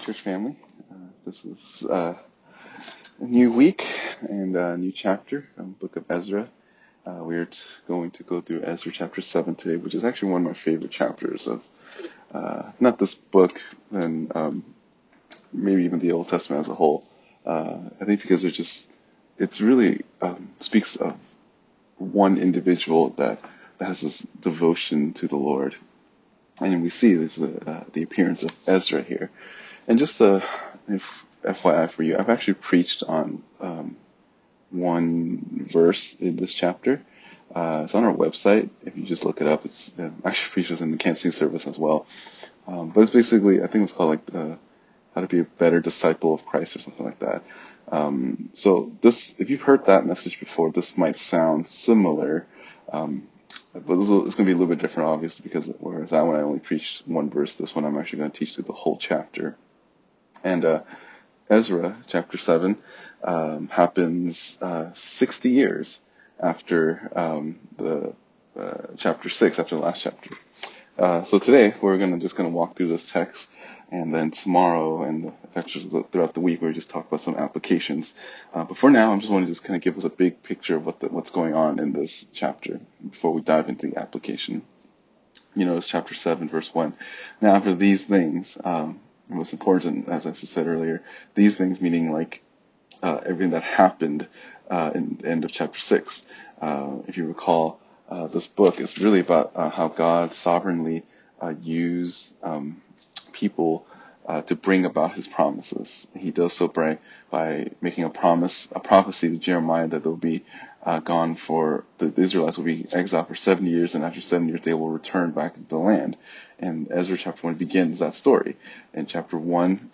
church family. Uh, this is uh, a new week and a new chapter from Book of Ezra. Uh, we're t- going to go through Ezra chapter 7 today, which is actually one of my favorite chapters of uh, not this book, and um, maybe even the Old Testament as a whole. Uh, I think because it just, it's really um, speaks of one individual that, that has this devotion to the Lord and we see this uh, the appearance of Ezra here. And just a if, FYI for you, I've actually preached on um, one verse in this chapter. Uh, it's on our website. If you just look it up, it's uh, actually preached in the Canteen service as well. Um, but it's basically, I think it's called like uh, how to be a better disciple of Christ or something like that. Um, so this, if you've heard that message before, this might sound similar. Um, but is, it's going to be a little bit different, obviously, because whereas that one I only preached one verse, this one I'm actually going to teach through the whole chapter. And uh, Ezra, chapter 7, um, happens uh, 60 years after um, the uh, chapter 6, after the last chapter. Uh, so today we're to just to walk through this text and then tomorrow and throughout the week, we just talk about some applications. Uh, but for now, I'm just want to just kind of give us a big picture of what the, what's going on in this chapter before we dive into the application. You know, it's chapter 7, verse 1. Now, after these things, um, what's important, as I said earlier, these things meaning like uh, everything that happened uh, in the end of chapter 6. Uh, if you recall, uh, this book is really about uh, how God sovereignly uh, used um, people uh, to bring about his promises. He does so by, by making a promise, a prophecy to Jeremiah that they'll be uh, gone for, the Israelites will be exiled for 70 years, and after 70 years they will return back to the land. And Ezra chapter 1 begins that story. In chapter 1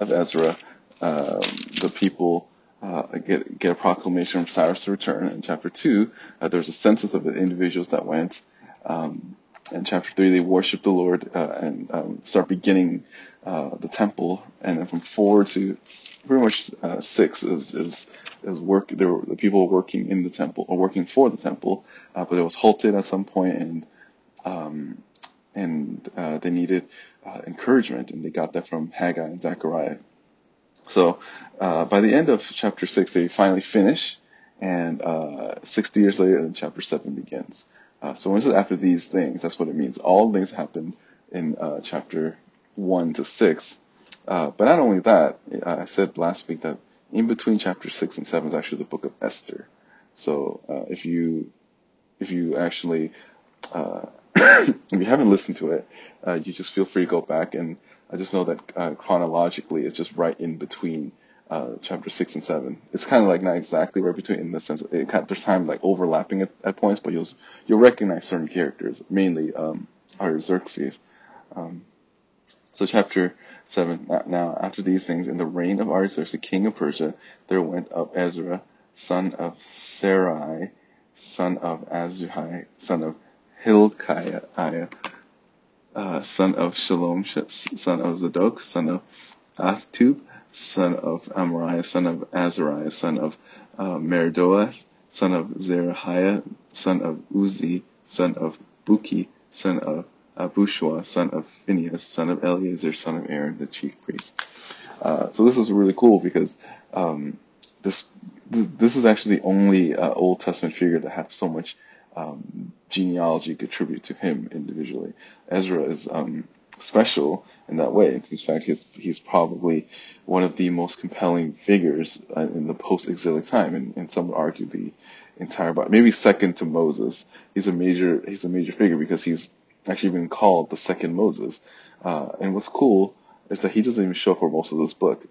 of Ezra, um, the people uh, get get a proclamation from Cyrus to return. In chapter two, uh, there's a census of the individuals that went. Um, in chapter three, they worship the Lord uh, and um, start beginning uh, the temple, and then from four to pretty much uh, six is is is work. There were the people working in the temple or working for the temple, uh, but it was halted at some point, and um, and uh, they needed uh, encouragement, and they got that from Haggai and Zechariah. So by the end of chapter six, they finally finish, and 60 years later, chapter seven begins. Uh, so when it says after these things, that's what it means. All things happened in uh, chapter 1 to 6. Uh, but not only that, I said last week that in between chapter 6 and 7 is actually the book of Esther. So uh, if you if you actually uh, if you haven't listened to it, uh, you just feel free to go back and I just know that chronologically it's just right in between uh, chapter six and seven. It's kind of like not exactly right between in the sense it kind of, there's time like overlapping at, at, points, but you'll you'll recognize certain characters, mainly um, Artaxerxes. Um, so chapter seven. Now after these things, in the reign of Artaxerxes, king of Persia, there went up Ezra, son of Sarai, son of Azariah, son of Hilkiah, uh, son of Shallum, son of Zadok, son of Ahtub, son of Amariah, son of Azariah, son of uh, Meridoah, son of Zerahiah, son of Uzzi, son of Bukki, son of Abishua, son of Phinehas, son of Eleazar, son of Aaron, the chief priest. Uh, so this is really cool because um, this this is actually the only uh, Old Testament figure that has so much um, genealogy contribute to him individually. Ezra is um, special in that way. In fact, he's he's probably one of the most compelling figures in the post-exilic time, and, and some would argue the entire Bible. Maybe second to Moses. He's a major he's a major figure because he's actually been called the second Moses. Uh, and what's cool is that he doesn't even show up for most of this book.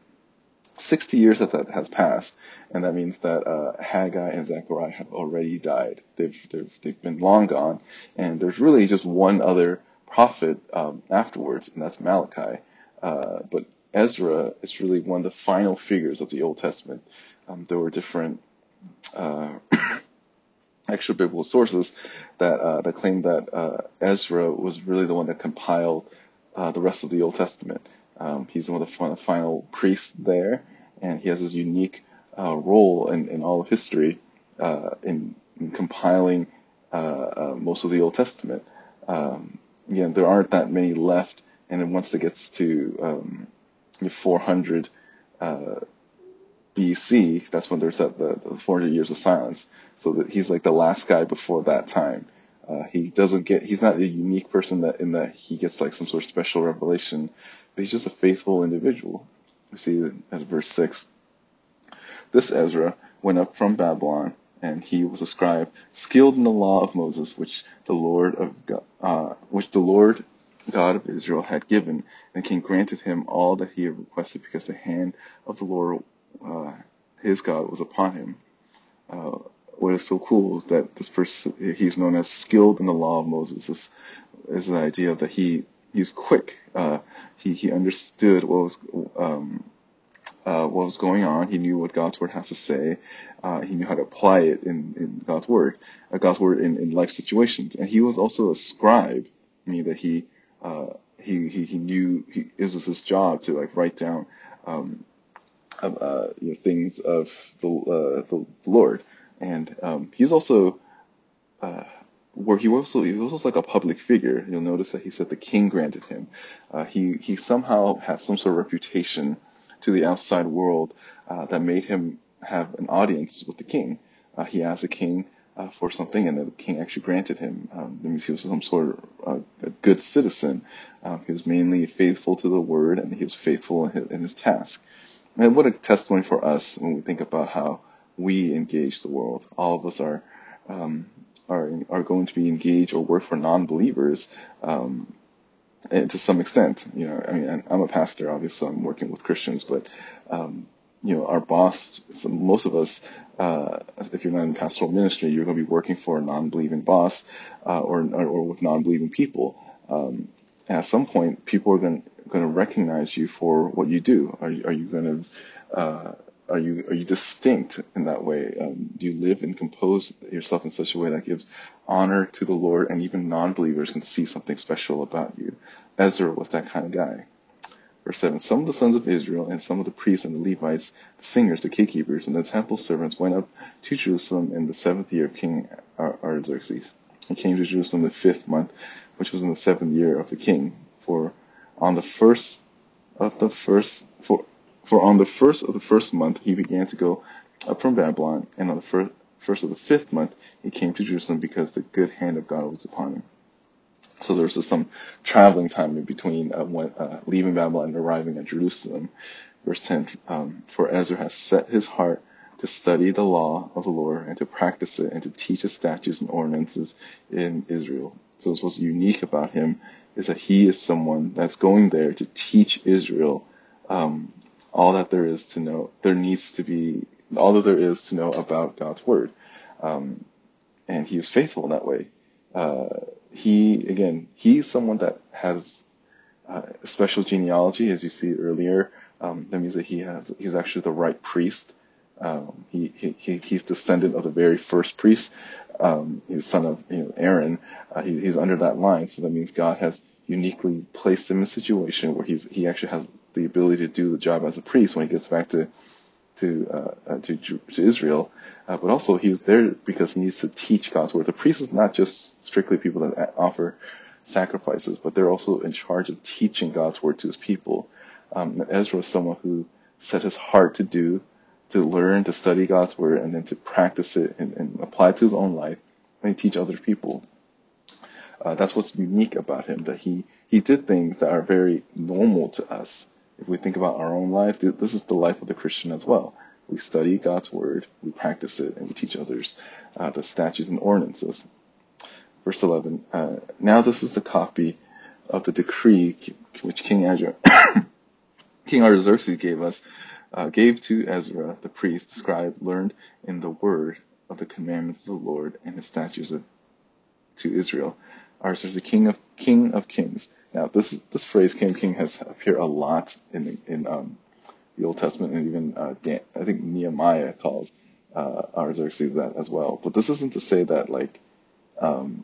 60 years that that has passed, and that means that uh, Haggai and Zechariah have already died. They've, they've, they've been long gone, and there's really just one other prophet um, afterwards, and that's Malachi. Uh, but Ezra is really one of the final figures of the Old Testament. Um, there were different uh, extra biblical sources that uh, that claim that uh, Ezra was really the one that compiled uh, the rest of the Old Testament. Um, he's one of the, final priests there, and he has this unique uh, role in, in all of history in, in, compiling most of the Old Testament. Um, again, there aren't that many left. And then once it gets to um, 400 uh, BC, that's when there's that the, the 400 years of silence. So that he's like the last guy before that time. Uh, he doesn't get, he's not a unique person that in that he gets like some sort of special revelation, but he's just a faithful individual. We see at verse 6. This Ezra went up from Babylon, and he was a scribe, skilled in the law of Moses, which the Lord of God, uh, which the Lord God of Israel had given, and King granted him all that he had requested, because the hand of the Lord, uh, his God, was upon him. Uh, what is so cool is that this person, he's known as skilled in the law of Moses. This is the idea that he he's quick. Uh, he he understood what was um, uh, what was going on. He knew what God's word has to say. Uh, he knew how to apply it in, in God's word, uh, God's word in, in life situations. And he was also a scribe, meaning that he uh, he, he he knew he, this was his job to like write down um, uh, you know, things of the, uh, the Lord. And um, he was also where he was also he was also like a public figure. You'll notice that he said the king granted him. He he somehow had some sort of reputation to the outside world uh, that made him have an audience with the king. Uh, he asked the king uh, for something, and the king actually granted him. Um, that means he was some sort of uh, a good citizen. Uh, he was mainly faithful to the word, and he was faithful in his, in his task. And what a testimony for us when we think about how we engage the world. All of us are um, are are going to be engaged or work for non-believers um, to some extent. You know, I mean, I'm a pastor, obviously, I'm working with Christians, but um, you know, our boss, most of us, uh, if you're not in pastoral ministry, you're going to be working for a non-believing boss uh, or, or, with non-believing people. Um, at some point, people are going going to recognize you for what you do. Are you, are you going to uh, are you are you distinct in that way? Um, do you live and compose yourself in such a way that gives honor to the Lord, and even non-believers can see something special about you? Ezra was that kind of guy. Verse 7 Some of the sons of Israel and some of the priests and the Levites, the singers, the gatekeepers, and the temple servants went up to Jerusalem in the seventh year of King Artaxerxes. He came to Jerusalem the fifth month, which was in the seventh year of the king. For on the first of the first for for on the first of the first month he began to go up from Babylon, and on the first, first of the fifth month he came to Jerusalem because the good hand of God was upon him. So there was some traveling time in between uh, when, uh, leaving Babylon and arriving at Jerusalem. Verse 10, um, for Ezra has set his heart to study the law of the Lord and to practice it and to teach his statutes and ordinances in Israel. So what's unique about him is that he is someone that's going there to teach Israel um, all that there is to know. There needs to be all that there is to know about God's word, um, and he was faithful in that way. Uh, he again, he's someone that has uh, special genealogy, as you see earlier. Um, that means that he has he was actually the right priest. Um, he, he he's descendant of the very first priest. Um, he's son of you know, Aaron. Uh, he, he's under that line, so that means God has uniquely placed him in a situation where he's he actually has the ability to do the job as a priest when he gets back to to uh, uh, to, to Israel. Uh, but also he was there because he needs to teach God's word. The priest is not just strictly people that offer sacrifices, but they're also in charge of teaching God's word to his people. Um, Ezra is someone who set his heart to do, to learn, to study God's word, and then to practice it and, and apply it to his own life and teach other people. Uh, that's what's unique about him, that he, he did things that are very normal to us. If we think about our own life, this is the life of the Christian as well. We study God's word, we practice it, and we teach others uh, the statutes and ordinances. Verse 11. Uh, now this is the copy of the decree which King Ezra, King Artaxerxes gave us, uh, gave to Ezra the priest, the scribe, learned in the word of the commandments of the Lord and his statutes of, to Israel. Artaxerxes, the king of king of kings. Now this this phrase "king king" has appeared a lot in in um, the Old Testament, and even uh, Dan, I think Nehemiah calls uh, Artaxerxes that as well. But this isn't to say that like um,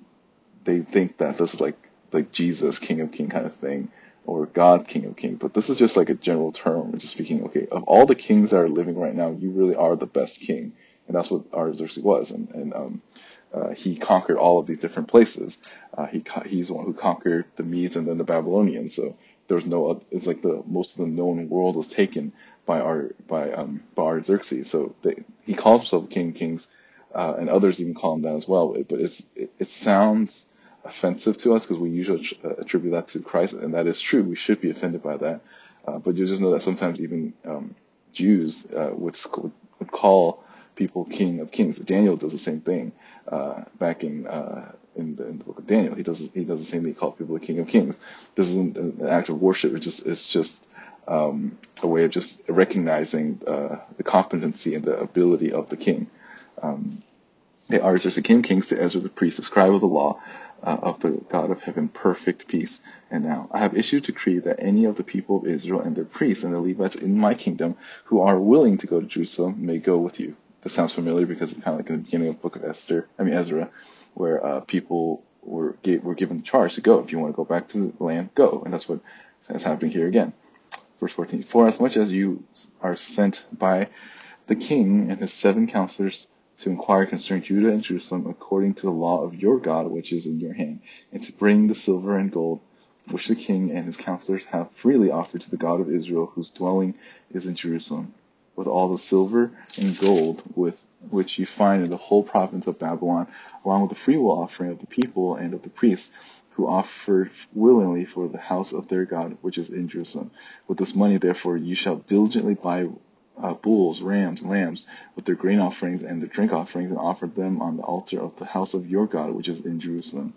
they think that this is like like Jesus, King of King kind of thing, or God, King of King. But this is just like a general term. We're just speaking. Okay, of all the kings that are living right now, you really are the best king, and that's what Artaxerxes was. And and um, uh, he conquered all of these different places. Uh, he he's the one who conquered the Medes and then the Babylonians. So there was no it's like the most of the known world was taken by our by um by Artaxerxes. So they, he calls himself King Kings, uh, and others even call him that as well. But it's it, it sounds offensive to us because we usually attribute that to Christ, and that is true. We should be offended by that. Uh, but you just know that sometimes even um, Jews uh, would would call people King of Kings. Daniel does the same thing uh, back in uh, in the, in the, book of Daniel. He does he does the same thing. He calls people the King of Kings. This isn't an act of worship. It's just it's just um, a way of just recognizing uh, the competency and the ability of the king. Um, they are the King Kings to Ezra the priest, the scribe of the law uh, of the God of heaven, perfect peace. And now I have issued a decree that any of the people of Israel and their priests and the Levites in my kingdom who are willing to go to Jerusalem may go with you. This sounds familiar because it's kind of like in the beginning of the book of Esther, I mean Ezra, where uh, people were were given the charge to go. If you want to go back to the land, go. And that's what is happening here again. Verse 14. For as much as you are sent by the king and his seven counselors to inquire concerning Judah and Jerusalem according to the law of your God which is in your hand, and to bring the silver and gold which the king and his counselors have freely offered to the God of Israel, whose dwelling is in Jerusalem, with all the silver and gold with which you find in the whole province of Babylon, along with the freewill offering of the people and of the priests, who offer willingly for the house of their God which is in Jerusalem. With this money, therefore, you shall diligently buy uh, bulls, rams, lambs, with their grain offerings and their drink offerings, and offer them on the altar of the house of your God which is in Jerusalem.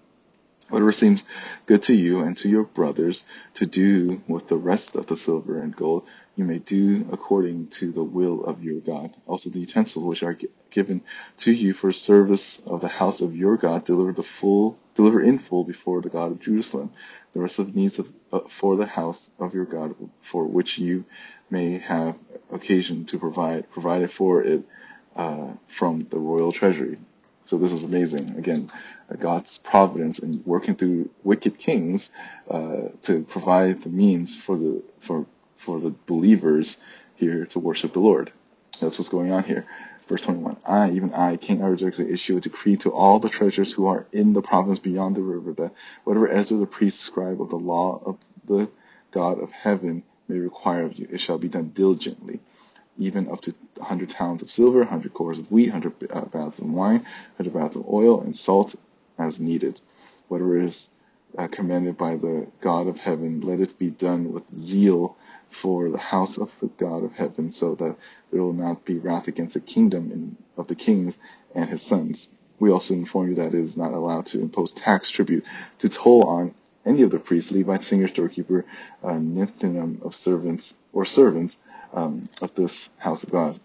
Whatever seems good to you and to your brothers to do with the rest of the silver and gold, you may do according to the will of your God. Also the utensils which are given to you for service of the house of your God, deliver the full, deliver in full before the God of Jerusalem. The rest of the needs of, uh, for the house of your God, for which you may have occasion to provide, provided for it uh, from the royal treasury. So this is amazing. Again, God's providence in working through wicked kings uh, to provide the means for the for for the believers here to worship the Lord. That's what's going on here. Verse 21. I, even I, King Artaxerxes, issue a decree to all the treasurers who are in the province beyond the river that whatever Ezra the priest scribe of the law of the God of heaven may require of you, it shall be done diligently even up to 100 talents of silver, 100 cores of wheat, 100 uh, baths of wine, 100 baths of oil, and salt as needed. Whatever is uh, commanded by the God of heaven, let it be done with zeal for the house of the God of heaven, so that there will not be wrath against the kingdom in, of the kings and his sons. We also inform you that it is not allowed to impose tax, tribute, to toll on any of the priests, Levites, singers, doorkeeper, uh, of servants or servants um, of this house of God.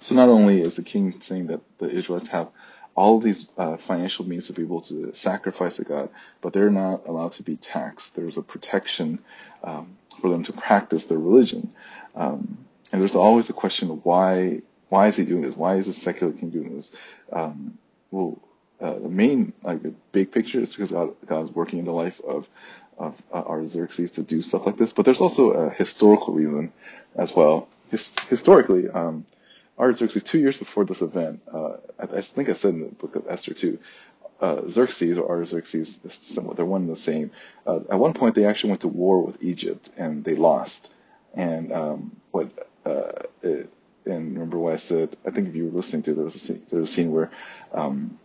So not only is the king saying that the Israelites have all these uh, financial means to be able to sacrifice to God, but they're not allowed to be taxed. There's a protection um, for them to practice their religion. Um, and there's always a question of why why is he doing this? Why is the secular king doing this? Um, well, uh, the main like the big picture is because God, God is working in the life of of uh, Artaxerxes to do stuff like this. But there's also a historical reason as well. His, historically, um, Artaxerxes, two years before this event, uh, I, I, think I said in the book of Esther too, uh, Xerxes or Artaxerxes, they're one and the same. Uh, at one point, they actually went to war with Egypt and they lost. And um, what uh, it, and remember what I said? I think if you were listening to, there was a scene, there was a scene where um,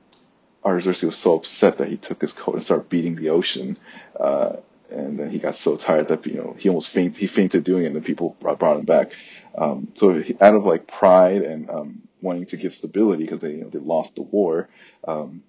Artaxerxes was so upset that he took his coat and started beating the ocean. Uh, and then he got so tired that you know he almost faint he fainted doing it, and the people brought, brought him back. Um, so he, out of like pride and um, wanting to give stability because they you know they lost the war, um,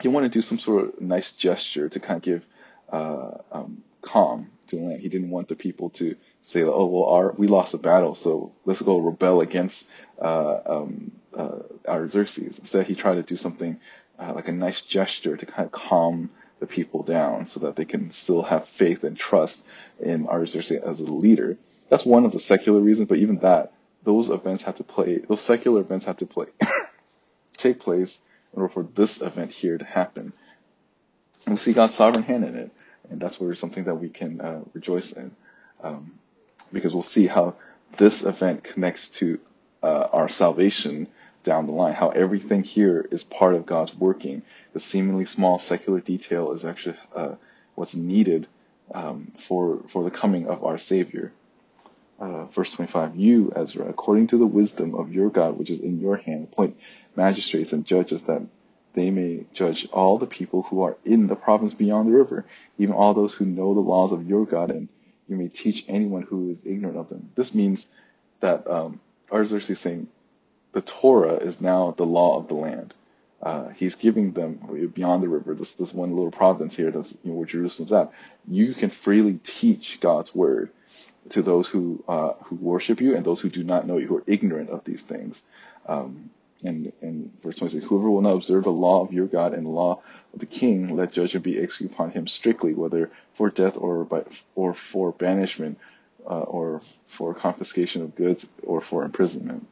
he wanted to do some sort of nice gesture to kind of give uh, um, calm to the land. He didn't want the people to say, "Oh well, our we lost the battle, so let's go rebel against uh, um, uh, Artaxerxes." Instead, he tried to do something uh, like a nice gesture to kind of calm the people down so that they can still have faith and trust in Artaxerxes as a leader. That's one of the secular reasons, but even that, those events have to play, those secular events have to play, take place in order for this event here to happen. And we see God's sovereign hand in it, and that's where something that we can uh, rejoice in, um, because we'll see how this event connects to uh, our salvation down the line. How everything here is part of God's working. The seemingly small secular detail is actually uh, what's needed um, for for the coming of our Savior. Uh, verse 25, you, Ezra, according to the wisdom of your God, which is in your hand, appoint magistrates and judges that they may judge all the people who are in the province beyond the river, even all those who know the laws of your God, and you may teach anyone who is ignorant of them. This means that um, Artaxerxes is saying the Torah is now the law of the land. Uh, he's giving them beyond the river, this this one little province here, that's you know, where Jerusalem's at. You can freely teach God's word to those who uh, who worship you and those who do not know you, who are ignorant of these things. Um, and, and verse 26, whoever will not observe the law of your God and the law of the king, let judgment be executed upon him strictly, whether for death or by, or for banishment, uh, or for confiscation of goods or for imprisonment.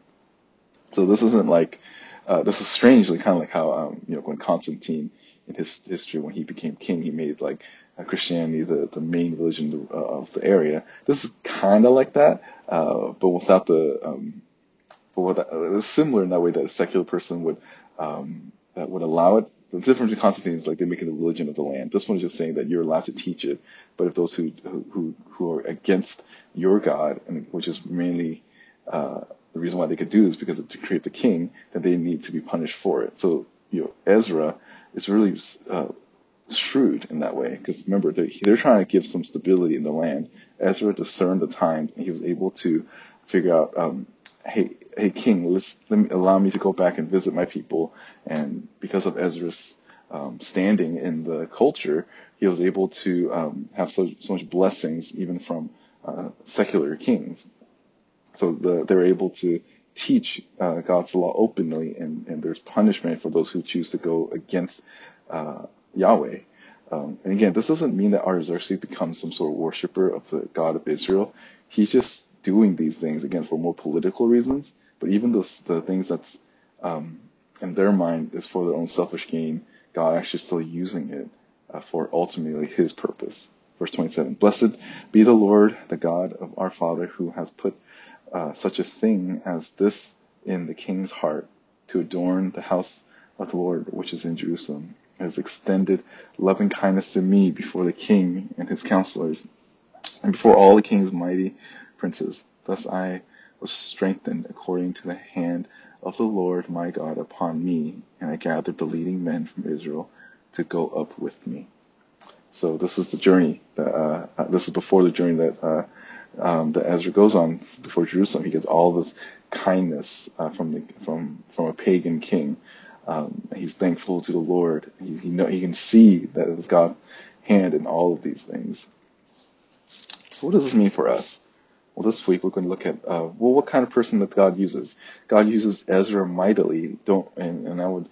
So this isn't like, uh, this is strangely kind of like how, um, you know, when Constantine in his history, when he became king, he made like uh, Christianity the, the main religion uh, of the area. This is kind of like that, uh, but without the, um, but what uh, similar in that way that a secular person would um, that would allow it. The difference between Constantine is like they make it a religion of the land. This one is just saying that you're allowed to teach it, but if those who who who are against your God, and which is mainly uh, the reason why they could do this because to create the king, then they need to be punished for it. So you know Ezra is really uh, shrewd in that way because remember they're, they're trying to give some stability in the land. Ezra discerned the time and he was able to figure out um, hey, hey, king, let's let me, allow me to go back and visit my people. And because of Ezra's um, standing in the culture, he was able to um, have so, so much blessings even from uh, secular kings. So the, they're able to teach uh, God's law openly, and, and there's punishment for those who choose to go against uh, Yahweh. Um, and again, this doesn't mean that Artaxerxes becomes some sort of worshiper of the God of Israel. He's just doing these things again for more political reasons. But even those the things that's um, in their mind is for their own selfish gain, God actually still using it uh, for ultimately His purpose. Verse 27: Blessed be the Lord, the God of our father, who has put uh, such a thing as this in the king's heart to adorn the house of the Lord, which is in Jerusalem, has extended loving kindness to me before the king and his counselors, and before all the king's mighty princes. Thus I was strengthened according to the hand of the Lord my God upon me, and I gathered the leading men from Israel to go up with me. So this is the journey. That, uh, uh, this is before the journey that uh, um, that Ezra goes on before Jerusalem. He gets all this kindness uh, from the from from a pagan king. Um, he's thankful to the Lord. He, he know he can see that it was God's hand in all of these things. So what does this mean for us? Well, this week we're going to look at uh, well, what kind of person that God uses. God uses Ezra mightily. Don't and, and I would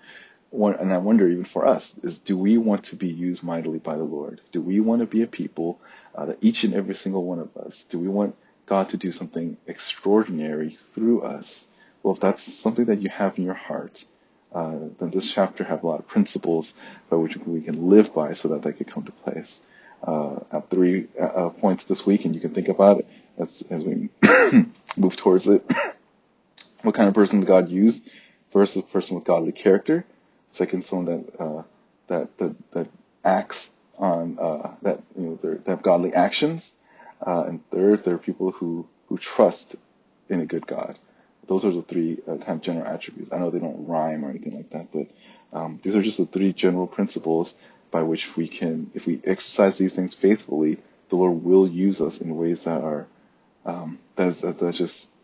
and I wonder even for us is do we want to be used mightily by the Lord? Do we want to be a people uh, that each and every single one of us? Do we want God to do something extraordinary through us? Well, if that's something that you have in your heart, uh, then this chapter has a lot of principles by which we can live by so that they could come to place. Uh, at three uh, points this week, and you can think about it as as we move towards it. what kind of person God use? First, a person with godly character. Second, someone that uh, that, that that acts on uh, that you know they have godly actions. Uh, and third, there are people who who trust in a good God. Those are the three uh, kind of general attributes. I know they don't rhyme or anything like that, but um, these are just the three general principles by which we can, if we exercise these things faithfully, the Lord will use us in ways that are um, that's that's just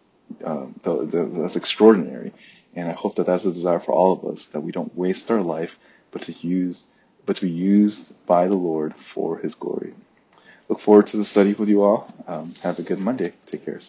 um, that's extraordinary. And I hope that that's a desire for all of us that we don't waste our life, but to use, but to be used by the Lord for His glory. Look forward to the study with you all. Um, have a good Monday. Take care.